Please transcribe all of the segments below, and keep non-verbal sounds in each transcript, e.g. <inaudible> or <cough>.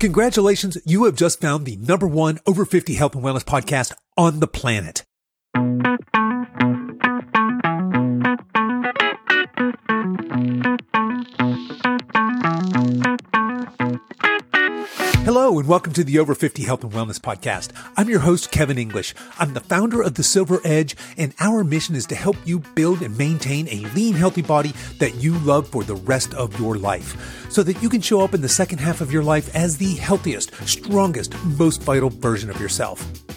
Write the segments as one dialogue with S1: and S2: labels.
S1: Congratulations, you have just found the number one over 50 health and wellness podcast on the planet. And welcome to the Over 50 Health and Wellness Podcast. I'm your host, Kevin English. I'm the founder of The Silver Edge, and our mission is to help you build and maintain a lean, healthy body that you love for the rest of your life so that you can show up in the second half of your life as the healthiest, strongest, most vital version of yourself.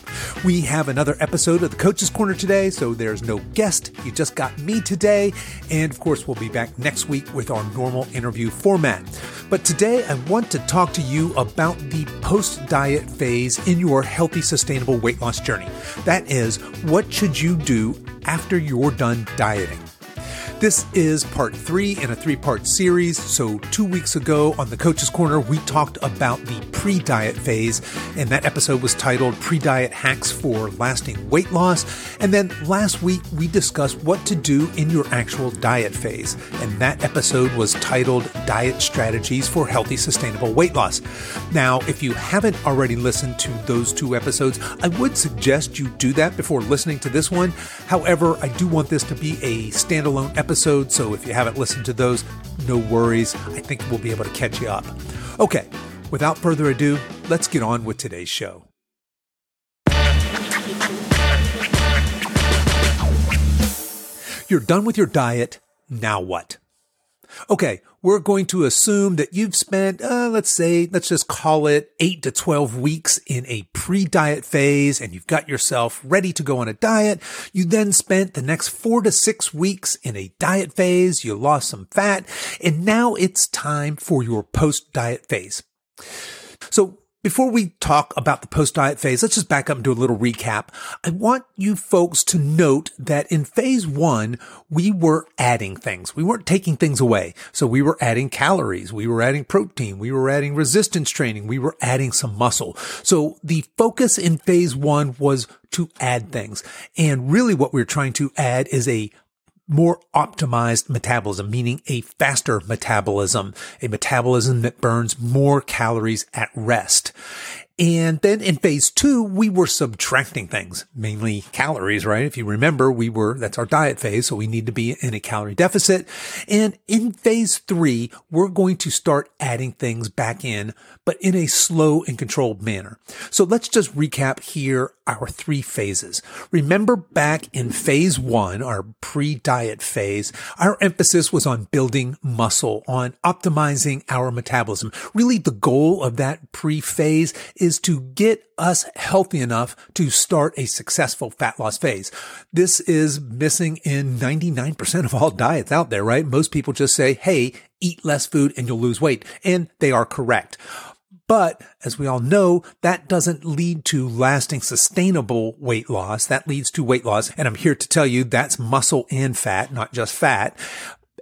S1: We have another episode of the Coach's Corner today, so there's no guest. You just got me today. And of course, we'll be back next week with our normal interview format. But today, I want to talk to you about the post diet phase in your healthy, sustainable weight loss journey. That is, what should you do after you're done dieting? This is part three in a three part series. So, two weeks ago on the Coach's Corner, we talked about the pre diet phase, and that episode was titled Pre Diet Hacks for Lasting Weight Loss. And then last week, we discussed what to do in your actual diet phase, and that episode was titled Diet Strategies for Healthy, Sustainable Weight Loss. Now, if you haven't already listened to those two episodes, I would suggest you do that before listening to this one. However, I do want this to be a standalone episode so if you haven't listened to those, no worries. I think we'll be able to catch you up. Okay, without further ado, let's get on with today's show. You're done with your diet. Now what? Okay, we're going to assume that you've spent, uh, let's say, let's just call it eight to 12 weeks in a pre-diet phase and you've got yourself ready to go on a diet. You then spent the next four to six weeks in a diet phase. You lost some fat and now it's time for your post-diet phase. So before we talk about the post diet phase, let's just back up and do a little recap. I want you folks to note that in phase one, we were adding things. We weren't taking things away. So we were adding calories. We were adding protein. We were adding resistance training. We were adding some muscle. So the focus in phase one was to add things. And really what we're trying to add is a more optimized metabolism, meaning a faster metabolism, a metabolism that burns more calories at rest. And then in phase two, we were subtracting things, mainly calories, right? If you remember, we were, that's our diet phase. So we need to be in a calorie deficit. And in phase three, we're going to start adding things back in, but in a slow and controlled manner. So let's just recap here our three phases. Remember back in phase one, our pre-diet phase, our emphasis was on building muscle, on optimizing our metabolism. Really the goal of that pre-phase is to get us healthy enough to start a successful fat loss phase. This is missing in 99% of all diets out there, right? Most people just say, Hey, eat less food and you'll lose weight. And they are correct. But as we all know, that doesn't lead to lasting sustainable weight loss. That leads to weight loss. And I'm here to tell you that's muscle and fat, not just fat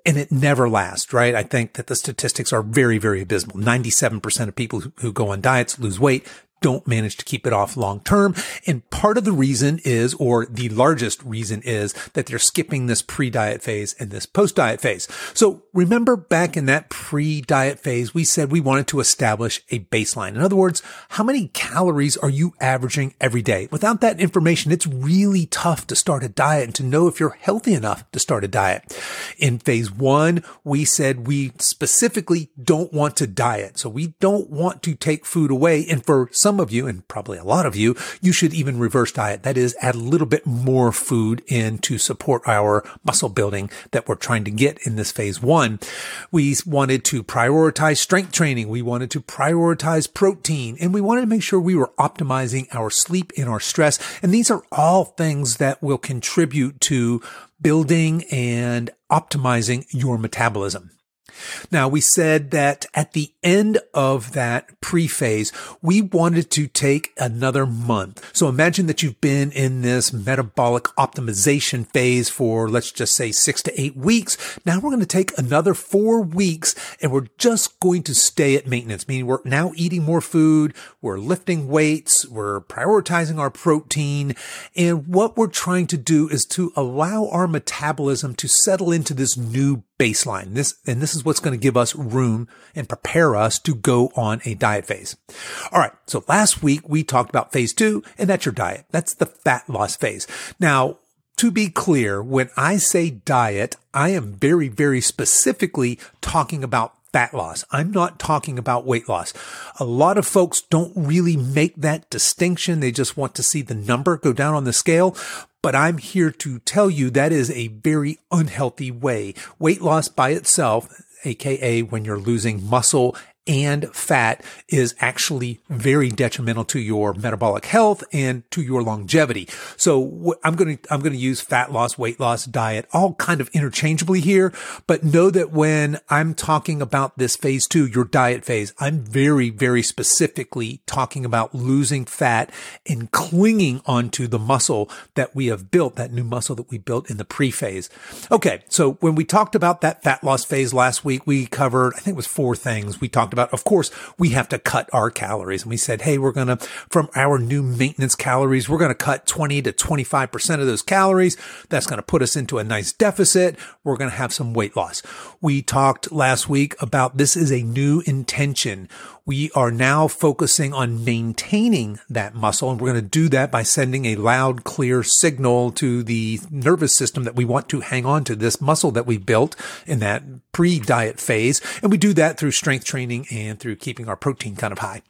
S1: and it never lasts, right? I think that the statistics are very, very abysmal. 97% of people who go on diets lose weight don't manage to keep it off long term. And part of the reason is, or the largest reason is that they're skipping this pre-diet phase and this post-diet phase. So remember back in that pre-diet phase, we said we wanted to establish a baseline. In other words, how many calories are you averaging every day? Without that information, it's really tough to start a diet and to know if you're healthy enough to start a diet. In phase one, we said we specifically don't want to diet. So we don't want to take food away. And for some some of you, and probably a lot of you, you should even reverse diet. That is, add a little bit more food in to support our muscle building that we're trying to get in this phase one. We wanted to prioritize strength training. We wanted to prioritize protein and we wanted to make sure we were optimizing our sleep and our stress. And these are all things that will contribute to building and optimizing your metabolism. Now we said that at the end of that pre-phase, we wanted to take another month. So imagine that you've been in this metabolic optimization phase for let's just say six to eight weeks. Now we're going to take another four weeks and we're just going to stay at maintenance, meaning we're now eating more food. We're lifting weights. We're prioritizing our protein. And what we're trying to do is to allow our metabolism to settle into this new baseline. This, and this is what's going to give us room and prepare us to go on a diet phase. All right. So last week we talked about phase two and that's your diet. That's the fat loss phase. Now, to be clear, when I say diet, I am very, very specifically talking about fat loss. I'm not talking about weight loss. A lot of folks don't really make that distinction. They just want to see the number go down on the scale. But I'm here to tell you that is a very unhealthy way. Weight loss by itself, aka when you're losing muscle and fat is actually very detrimental to your metabolic health and to your longevity. So I'm going to, I'm going to use fat loss, weight loss, diet, all kind of interchangeably here. But know that when I'm talking about this phase two, your diet phase, I'm very, very specifically talking about losing fat and clinging onto the muscle that we have built, that new muscle that we built in the pre phase. Okay. So when we talked about that fat loss phase last week, we covered, I think it was four things. We talked about about, of course, we have to cut our calories. And we said, Hey, we're going to, from our new maintenance calories, we're going to cut 20 to 25% of those calories. That's going to put us into a nice deficit. We're going to have some weight loss. We talked last week about this is a new intention we are now focusing on maintaining that muscle. And we're going to do that by sending a loud, clear signal to the nervous system that we want to hang on to this muscle that we built in that pre diet phase. And we do that through strength training and through keeping our protein kind of high.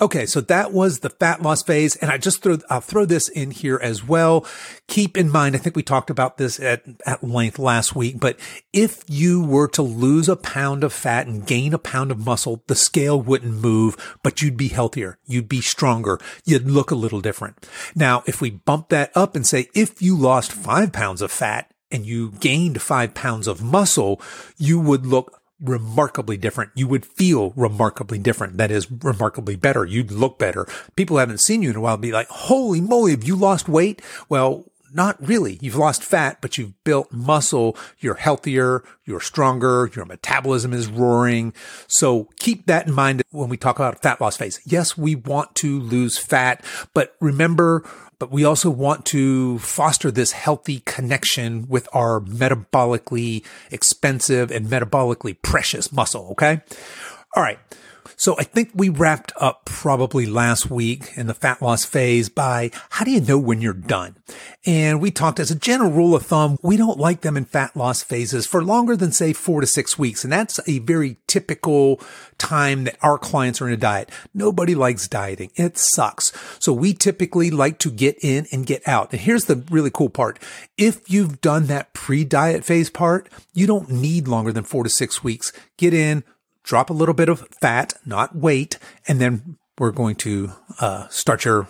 S1: Okay, so that was the fat loss phase. And I just throw, I'll throw this in here as well. Keep in mind, I think we talked about this at, at length last week, but if you were to lose a pound of fat and gain a pound of muscle, the scale wouldn't move, but you'd be healthier. You'd be stronger. You'd look a little different. Now, if we bump that up and say, if you lost five pounds of fat and you gained five pounds of muscle, you would look remarkably different. You would feel remarkably different. That is remarkably better. You'd look better. People haven't seen you in a while be like, holy moly, have you lost weight? Well, not really. You've lost fat, but you've built muscle. You're healthier. You're stronger. Your metabolism is roaring. So keep that in mind when we talk about fat loss phase. Yes, we want to lose fat, but remember but we also want to foster this healthy connection with our metabolically expensive and metabolically precious muscle. Okay. All right. So I think we wrapped up probably last week in the fat loss phase by how do you know when you're done? And we talked as a general rule of thumb, we don't like them in fat loss phases for longer than say four to six weeks. And that's a very typical time that our clients are in a diet. Nobody likes dieting. It sucks. So we typically like to get in and get out. And here's the really cool part. If you've done that pre-diet phase part, you don't need longer than four to six weeks. Get in, drop a little bit of fat, not weight, and then we're going to uh, start your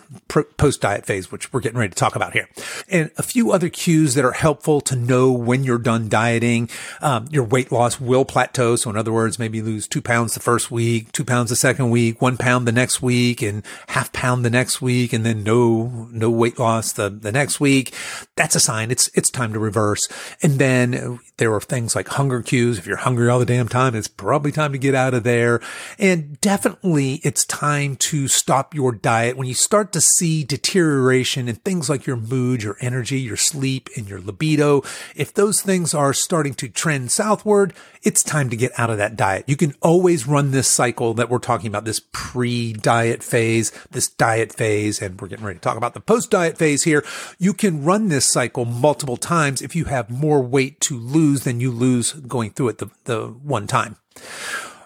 S1: post diet phase, which we're getting ready to talk about here. And a few other cues that are helpful to know when you're done dieting. Um, your weight loss will plateau. So in other words, maybe lose two pounds the first week, two pounds the second week, one pound the next week, and half pound the next week, and then no no weight loss the the next week. That's a sign. It's it's time to reverse. And then there are things like hunger cues. If you're hungry all the damn time, it's probably time to get out of there. And definitely it's time to stop your diet when you start to see deterioration in things like your mood, your energy, your sleep, and your libido. If those things are starting to trend southward, it's time to get out of that diet. You can always run this cycle that we're talking about, this pre-diet phase, this diet phase, and we're getting ready to talk about the post-diet phase here. You can run this cycle multiple times if you have more weight to lose than you lose going through it the, the one time.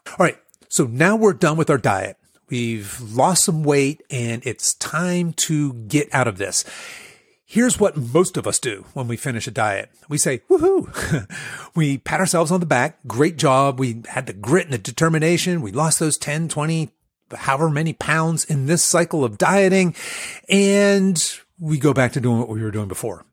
S1: All right. So now we're done with our diet. We've lost some weight and it's time to get out of this. Here's what most of us do when we finish a diet. We say, woohoo. <laughs> we pat ourselves on the back. Great job. We had the grit and the determination. We lost those 10, 20, however many pounds in this cycle of dieting. And we go back to doing what we were doing before.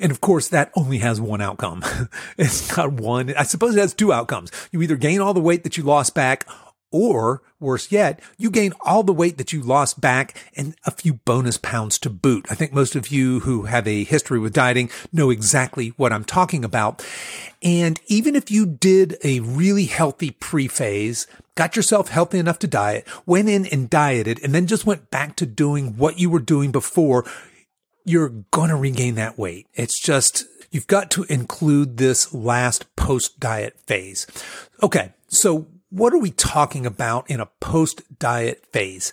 S1: And of course, that only has one outcome. <laughs> it's not one. I suppose it has two outcomes. You either gain all the weight that you lost back or worse yet, you gain all the weight that you lost back and a few bonus pounds to boot. I think most of you who have a history with dieting know exactly what I'm talking about. And even if you did a really healthy pre-phase, got yourself healthy enough to diet, went in and dieted, and then just went back to doing what you were doing before, you're going to regain that weight. It's just, you've got to include this last post diet phase. Okay. So what are we talking about in a post diet phase?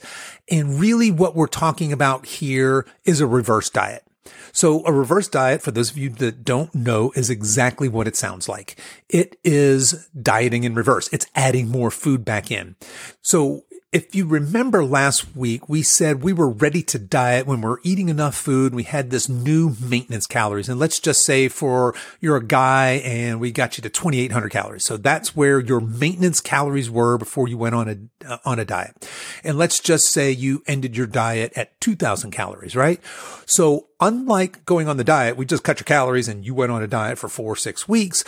S1: And really what we're talking about here is a reverse diet. So a reverse diet, for those of you that don't know, is exactly what it sounds like. It is dieting in reverse. It's adding more food back in. So if you remember last week, we said we were ready to diet when we're eating enough food. We had this new maintenance calories. And let's just say for you're a guy and we got you to 2800 calories. So that's where your maintenance calories were before you went on a, uh, on a diet. And let's just say you ended your diet at 2000 calories, right? So unlike going on the diet, we just cut your calories and you went on a diet for four or six weeks.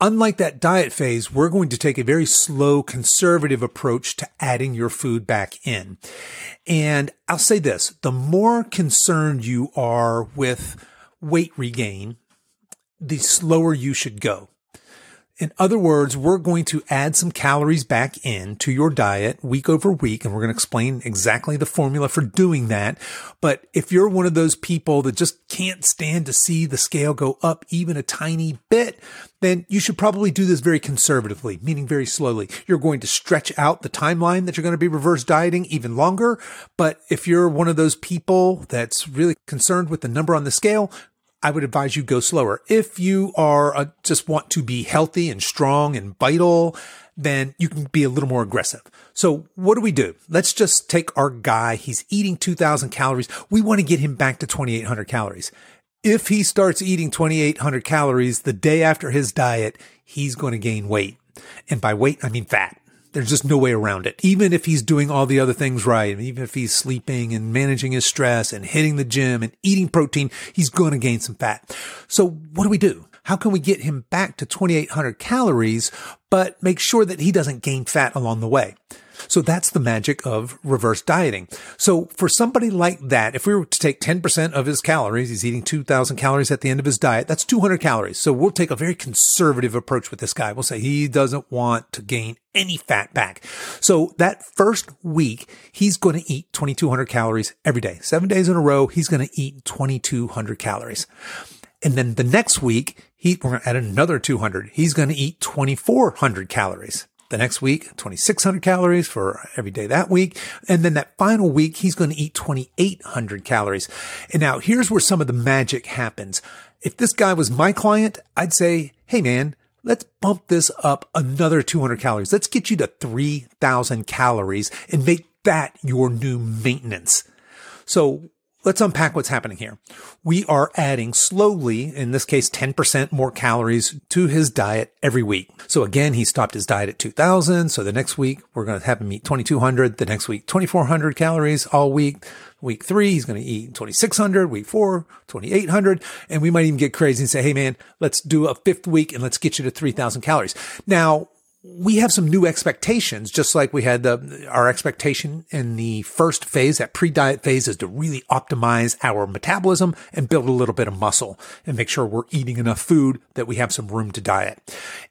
S1: Unlike that diet phase, we're going to take a very slow, conservative approach to adding your food back in. And I'll say this, the more concerned you are with weight regain, the slower you should go. In other words, we're going to add some calories back in to your diet week over week, and we're going to explain exactly the formula for doing that. But if you're one of those people that just can't stand to see the scale go up even a tiny bit, then you should probably do this very conservatively, meaning very slowly. You're going to stretch out the timeline that you're going to be reverse dieting even longer. But if you're one of those people that's really concerned with the number on the scale, I would advise you go slower. If you are just want to be healthy and strong and vital, then you can be a little more aggressive. So what do we do? Let's just take our guy. He's eating 2000 calories. We want to get him back to 2800 calories. If he starts eating 2800 calories the day after his diet, he's going to gain weight. And by weight, I mean fat. There's just no way around it. Even if he's doing all the other things right, even if he's sleeping and managing his stress and hitting the gym and eating protein, he's going to gain some fat. So what do we do? How can we get him back to 2800 calories, but make sure that he doesn't gain fat along the way? So that's the magic of reverse dieting. So for somebody like that, if we were to take 10% of his calories, he's eating 2000 calories at the end of his diet, that's 200 calories. So we'll take a very conservative approach with this guy. We'll say he doesn't want to gain any fat back. So that first week, he's going to eat 2200 calories every day. Seven days in a row, he's going to eat 2200 calories. And then the next week, he, we're going to add another 200. He's going to eat 2400 calories. The next week, 2600 calories for every day that week. And then that final week, he's going to eat 2800 calories. And now here's where some of the magic happens. If this guy was my client, I'd say, Hey man, let's bump this up another 200 calories. Let's get you to 3000 calories and make that your new maintenance. So Let's unpack what's happening here. We are adding slowly, in this case, 10% more calories to his diet every week. So again, he stopped his diet at 2000. So the next week, we're going to have him eat 2200. The next week, 2400 calories all week. Week three, he's going to eat 2600. Week four, 2800. And we might even get crazy and say, Hey man, let's do a fifth week and let's get you to 3000 calories. Now, we have some new expectations, just like we had the, our expectation in the first phase, that pre-diet phase is to really optimize our metabolism and build a little bit of muscle and make sure we're eating enough food that we have some room to diet.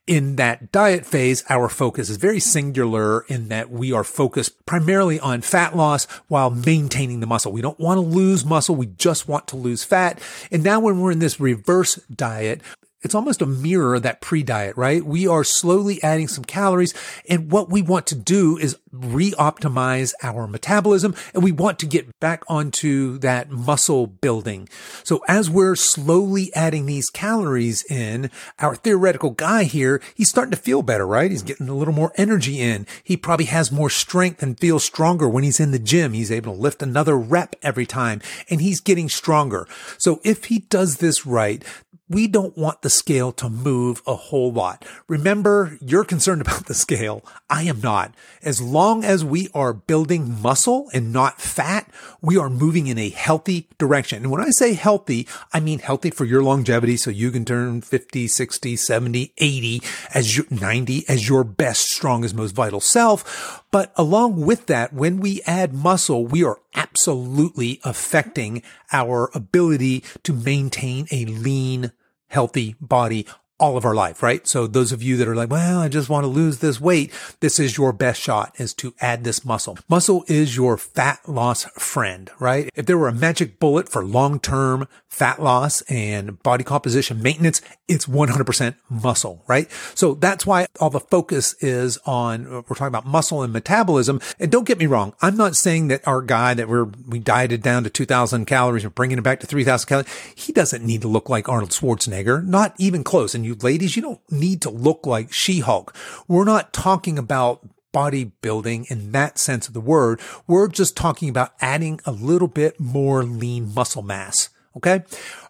S1: In that diet phase, our focus is very singular in that we are focused primarily on fat loss while maintaining the muscle. We don't want to lose muscle. We just want to lose fat. And now when we're in this reverse diet, it's almost a mirror of that pre-diet, right? We are slowly adding some calories and what we want to do is re-optimize our metabolism and we want to get back onto that muscle building. So as we're slowly adding these calories in, our theoretical guy here, he's starting to feel better, right? He's getting a little more energy in. He probably has more strength and feels stronger when he's in the gym. He's able to lift another rep every time and he's getting stronger. So if he does this right, we don't want the scale to move a whole lot. Remember, you're concerned about the scale. I am not. As long as we are building muscle and not fat, we are moving in a healthy direction. And when I say healthy, I mean healthy for your longevity. So you can turn 50, 60, 70, 80 as your 90 as your best, strongest, most vital self. But along with that, when we add muscle, we are absolutely affecting our ability to maintain a lean healthy body all of our life, right? So those of you that are like, well, I just want to lose this weight, this is your best shot is to add this muscle. Muscle is your fat loss friend, right? If there were a magic bullet for long-term fat loss and body composition maintenance, it's 100% muscle, right? So that's why all the focus is on, we're talking about muscle and metabolism. And don't get me wrong. I'm not saying that our guy that we're, we dieted down to 2000 calories and bringing it back to 3000 calories. He doesn't need to look like Arnold Schwarzenegger, not even close. And you ladies, you don't need to look like She-Hulk. We're not talking about bodybuilding in that sense of the word. We're just talking about adding a little bit more lean muscle mass. Okay.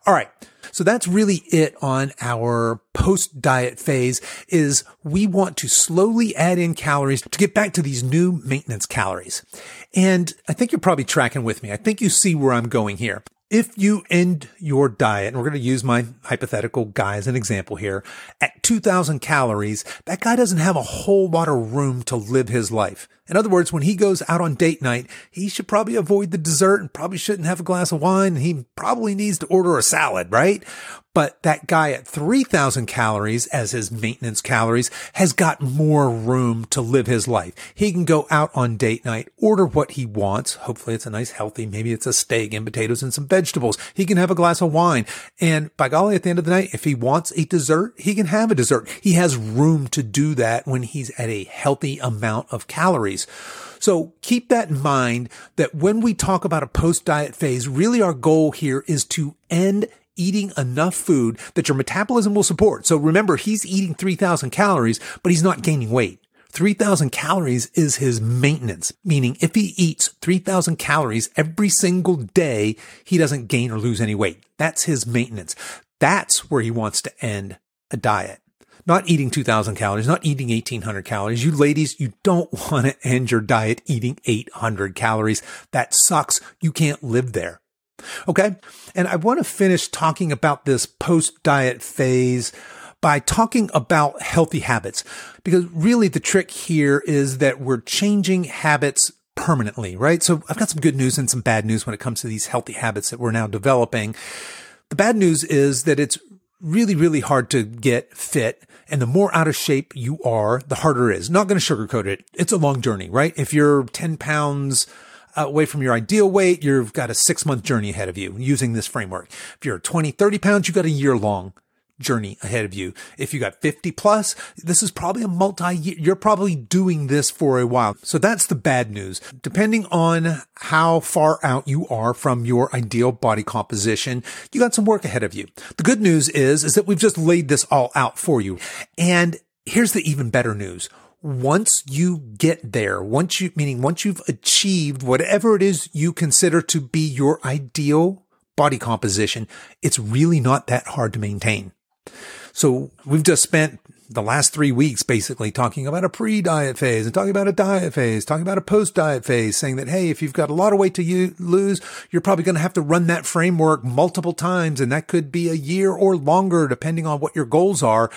S1: All right. So that's really it on our post diet phase is we want to slowly add in calories to get back to these new maintenance calories. And I think you're probably tracking with me. I think you see where I'm going here if you end your diet, and we're going to use my hypothetical guy as an example here, at 2000 calories, that guy doesn't have a whole lot of room to live his life. In other words, when he goes out on date night, he should probably avoid the dessert and probably shouldn't have a glass of wine. And he probably needs to order a salad, right? But that guy at 3000 calories as his maintenance calories has got more room to live his life. He can go out on date night, order what he wants. Hopefully it's a nice healthy, maybe it's a steak and potatoes and some vegetables. He can have a glass of wine. And by golly, at the end of the night, if he wants a dessert, he can have a dessert. He has room to do that when he's at a healthy amount of calories. So keep that in mind that when we talk about a post diet phase, really our goal here is to end eating enough food that your metabolism will support. So remember, he's eating 3000 calories, but he's not gaining weight. 3000 calories is his maintenance, meaning if he eats 3000 calories every single day, he doesn't gain or lose any weight. That's his maintenance. That's where he wants to end a diet. Not eating 2000 calories, not eating 1800 calories. You ladies, you don't <laughs> want to end your diet eating 800 calories. That sucks. You can't live there. Okay. And I want to finish talking about this post diet phase by talking about healthy habits because really the trick here is that we're changing habits permanently, right? So I've got some good news and some bad news when it comes to these healthy habits that we're now developing. The bad news is that it's really, really hard to get fit. And the more out of shape you are, the harder it is. Not going to sugarcoat it. It's a long journey, right? If you're 10 pounds away from your ideal weight, you've got a six month journey ahead of you using this framework. If you're 20, 30 pounds, you've got a year long journey ahead of you. If you got 50 plus, this is probably a multi year. You're probably doing this for a while. So that's the bad news. Depending on how far out you are from your ideal body composition, you got some work ahead of you. The good news is, is that we've just laid this all out for you. And here's the even better news once you get there, once you, meaning once you've achieved whatever it is you consider to be your ideal body composition, it's really not that hard to maintain. So we've just spent the last three weeks basically talking about a pre-diet phase and talking about a diet phase, talking about a post-diet phase, saying that, hey, if you've got a lot of weight to u- lose, you're probably going to have to run that framework multiple times. And that could be a year or longer, depending on what your goals are.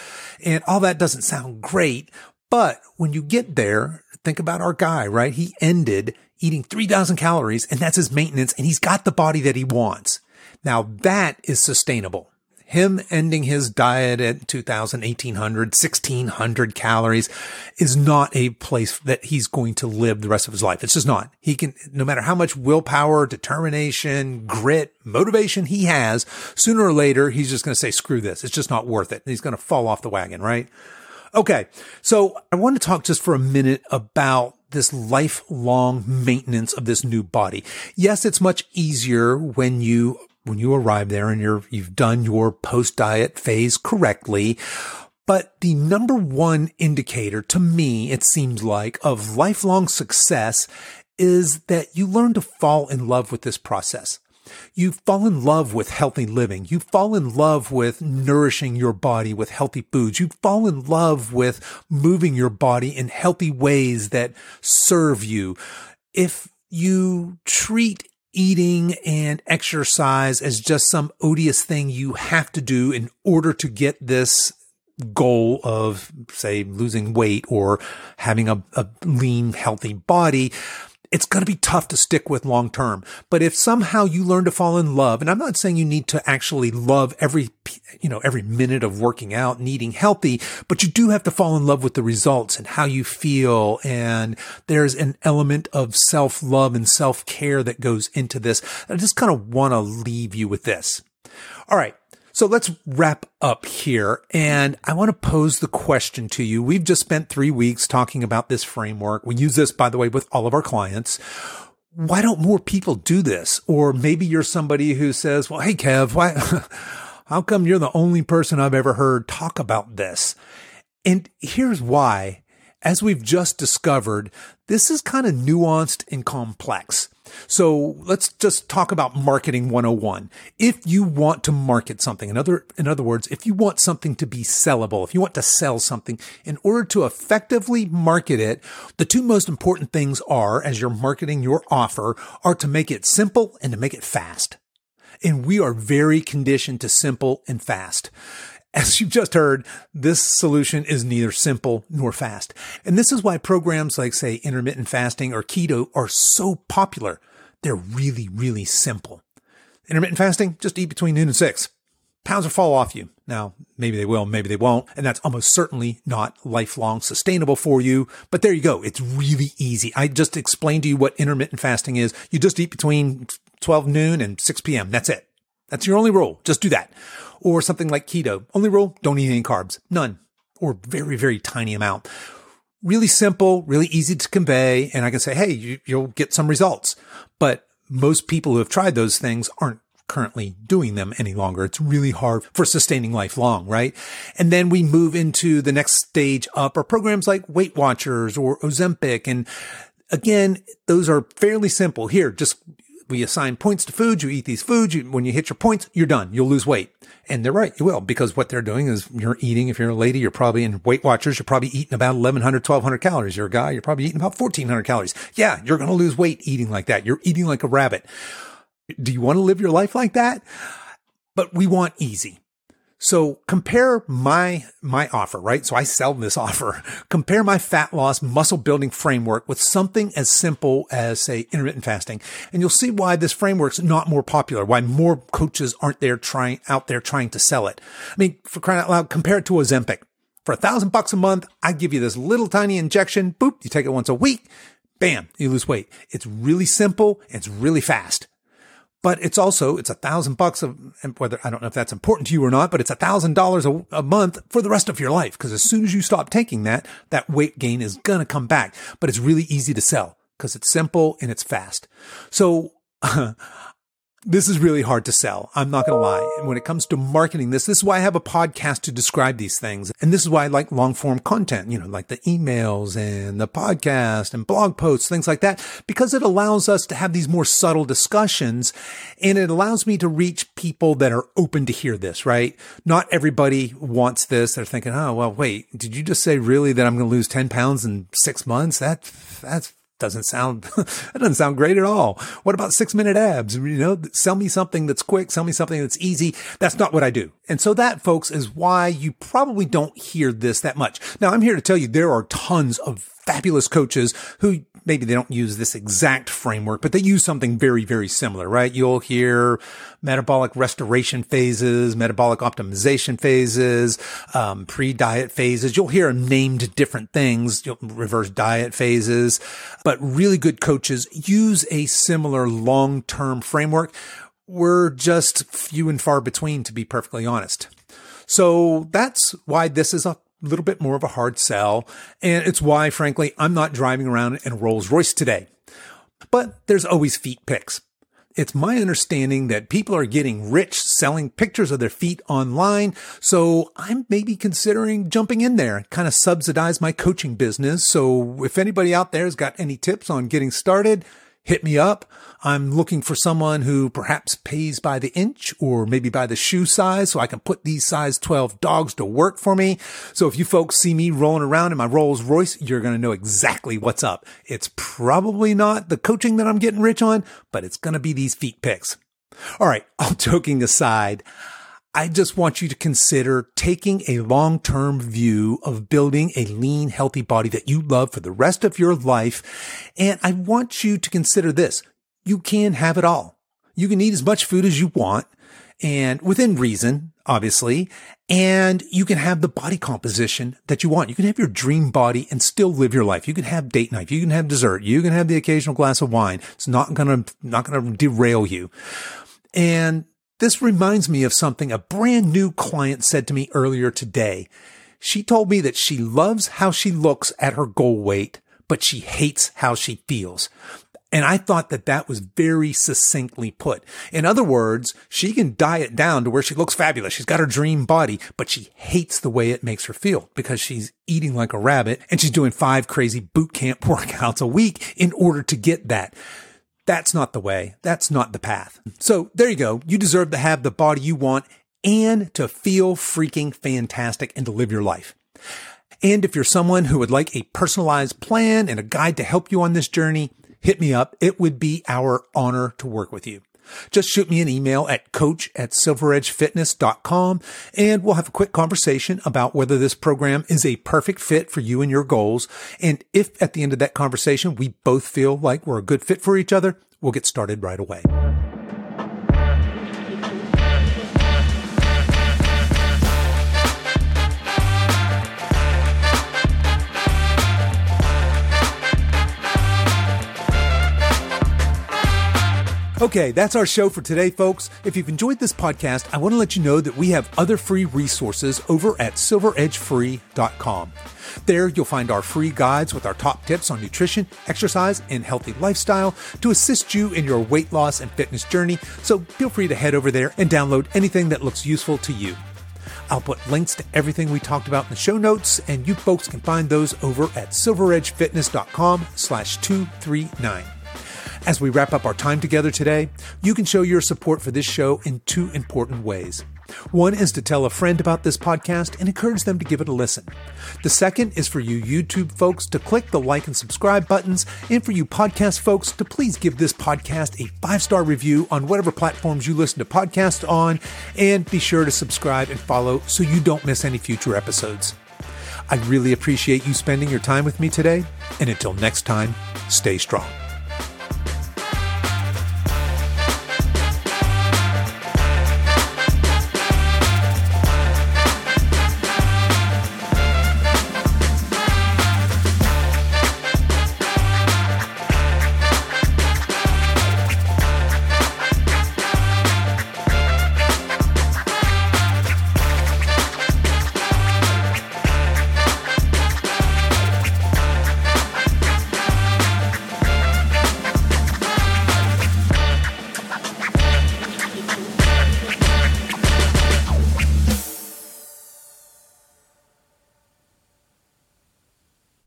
S1: And all that doesn't sound great. But when you get there, think about our guy, right? He ended eating 3000 calories and that's his maintenance and he's got the body that he wants. Now that is sustainable. Him ending his diet at 2000, 1800, 1600 calories is not a place that he's going to live the rest of his life. It's just not. He can, no matter how much willpower, determination, grit, motivation he has, sooner or later, he's just going to say, screw this. It's just not worth it. And He's going to fall off the wagon, right? Okay. So I want to talk just for a minute about this lifelong maintenance of this new body. Yes, it's much easier when you, when you arrive there and you're, you've done your post diet phase correctly. But the number one indicator to me, it seems like of lifelong success is that you learn to fall in love with this process. You fall in love with healthy living. You fall in love with nourishing your body with healthy foods. You fall in love with moving your body in healthy ways that serve you. If you treat eating and exercise as just some odious thing you have to do in order to get this goal of say losing weight or having a, a lean, healthy body, it's going to be tough to stick with long term. But if somehow you learn to fall in love, and I'm not saying you need to actually love every, you know, every minute of working out and eating healthy, but you do have to fall in love with the results and how you feel. And there's an element of self love and self care that goes into this. I just kind of want to leave you with this. All right. So let's wrap up here. And I want to pose the question to you. We've just spent three weeks talking about this framework. We use this, by the way, with all of our clients. Why don't more people do this? Or maybe you're somebody who says, well, hey, Kev, why, <laughs> how come you're the only person I've ever heard talk about this? And here's why. As we've just discovered, this is kind of nuanced and complex. So let's just talk about marketing 101. If you want to market something, in other, in other words, if you want something to be sellable, if you want to sell something, in order to effectively market it, the two most important things are, as you're marketing your offer, are to make it simple and to make it fast. And we are very conditioned to simple and fast. As you've just heard, this solution is neither simple nor fast. And this is why programs like, say, intermittent fasting or keto are so popular. They're really, really simple. Intermittent fasting, just eat between noon and six. Pounds will fall off you. Now, maybe they will, maybe they won't. And that's almost certainly not lifelong sustainable for you. But there you go. It's really easy. I just explained to you what intermittent fasting is. You just eat between 12 noon and 6 p.m. That's it. That's your only rule. Just do that. Or something like keto. Only rule, don't eat any carbs. None. Or very, very tiny amount. Really simple, really easy to convey. And I can say, hey, you, you'll get some results. But most people who have tried those things aren't currently doing them any longer. It's really hard for sustaining lifelong, right? And then we move into the next stage up are programs like Weight Watchers or Ozempic. And again, those are fairly simple. Here, just we assign points to foods. You eat these foods. You, when you hit your points, you're done. You'll lose weight. And they're right. You will because what they're doing is you're eating. If you're a lady, you're probably in Weight Watchers. You're probably eating about 1100, 1200 calories. You're a guy. You're probably eating about 1400 calories. Yeah. You're going to lose weight eating like that. You're eating like a rabbit. Do you want to live your life like that? But we want easy. So compare my, my offer, right? So I sell this <laughs> offer. Compare my fat loss muscle building framework with something as simple as say intermittent fasting. And you'll see why this framework's not more popular, why more coaches aren't there trying out there trying to sell it. I mean, for crying out loud, compare it to Ozempic. For a thousand bucks a month, I give you this little tiny injection. Boop. You take it once a week. Bam. You lose weight. It's really simple. It's really fast but it's also it's a thousand bucks of whether I don't know if that's important to you or not, but it's a thousand dollars a month for the rest of your life. Because as soon as you stop taking that, that weight gain is gonna come back. But it's really easy to sell because it's simple and it's fast. So <laughs> this is really hard to sell. I'm not going to lie. And when it comes to marketing this, this is why I have a podcast to describe these things. And this is why I like long form content, you know, like the emails and the podcast and blog posts, things like that, because it allows us to have these more subtle discussions and it allows me to reach people that are open to hear this, right? Not everybody wants this. They're thinking, Oh, well, wait, did you just say really that I'm going to lose 10 pounds in six months? That, that's doesn't sound <laughs> that doesn't sound great at all. What about six minute abs? You know, sell me something that's quick, sell me something that's easy. That's not what I do. And so that folks is why you probably don't hear this that much. Now I'm here to tell you there are tons of fabulous coaches who maybe they don't use this exact framework, but they use something very, very similar, right? You'll hear metabolic restoration phases, metabolic optimization phases, um, pre-diet phases. You'll hear them named different things, reverse diet phases, but really good coaches use a similar long-term framework. We're just few and far between, to be perfectly honest. So that's why this is a little bit more of a hard sell. And it's why, frankly, I'm not driving around in a Rolls Royce today. But there's always feet pics. It's my understanding that people are getting rich selling pictures of their feet online. So I'm maybe considering jumping in there kind of subsidize my coaching business. So if anybody out there has got any tips on getting started, hit me up. I'm looking for someone who perhaps pays by the inch or maybe by the shoe size so I can put these size 12 dogs to work for me. So if you folks see me rolling around in my Rolls Royce, you're going to know exactly what's up. It's probably not the coaching that I'm getting rich on, but it's going to be these feet pics. All right. <laughs> All joking aside, I just want you to consider taking a long-term view of building a lean, healthy body that you love for the rest of your life. And I want you to consider this. You can have it all. You can eat as much food as you want and within reason, obviously, and you can have the body composition that you want. You can have your dream body and still live your life. You can have date night. You can have dessert. You can have the occasional glass of wine. It's not going to, not going to derail you. And this reminds me of something a brand new client said to me earlier today. She told me that she loves how she looks at her goal weight, but she hates how she feels. And I thought that that was very succinctly put. In other words, she can diet down to where she looks fabulous. She's got her dream body, but she hates the way it makes her feel because she's eating like a rabbit and she's doing five crazy boot camp <laughs> workouts a week in order to get that. That's not the way. That's not the path. So there you go. You deserve to have the body you want and to feel freaking fantastic and to live your life. And if you're someone who would like a personalized plan and a guide to help you on this journey, hit me up. It would be our honor to work with you. Just shoot me an email at coach at silveredgefitness.com and we'll have a quick conversation about whether this program is a perfect fit for you and your goals. And if at the end of that conversation, we both feel like we're a good fit for each other, we'll get started right away. Okay, that's our show for today, folks. If you've enjoyed this podcast, I want to let you know that we have other free resources over at silveredgefree.com. There, you'll find our free guides with our top tips on nutrition, exercise, and healthy lifestyle to assist you in your weight loss and fitness journey. So feel free to head over there and download anything that looks useful to you. I'll put links to everything we talked about in the show notes, and you folks can find those over at silveredgefitness.com slash 239. As we wrap up our time together today, you can show your support for this show in two important ways. One is to tell a friend about this podcast and encourage them to give it a listen. The second is for you YouTube folks to click the like and subscribe buttons, and for you podcast folks to please give this podcast a five star review on whatever platforms you listen to podcasts on, and be sure to subscribe and follow so you don't miss any future episodes. I really appreciate you spending your time with me today, and until next time, stay strong.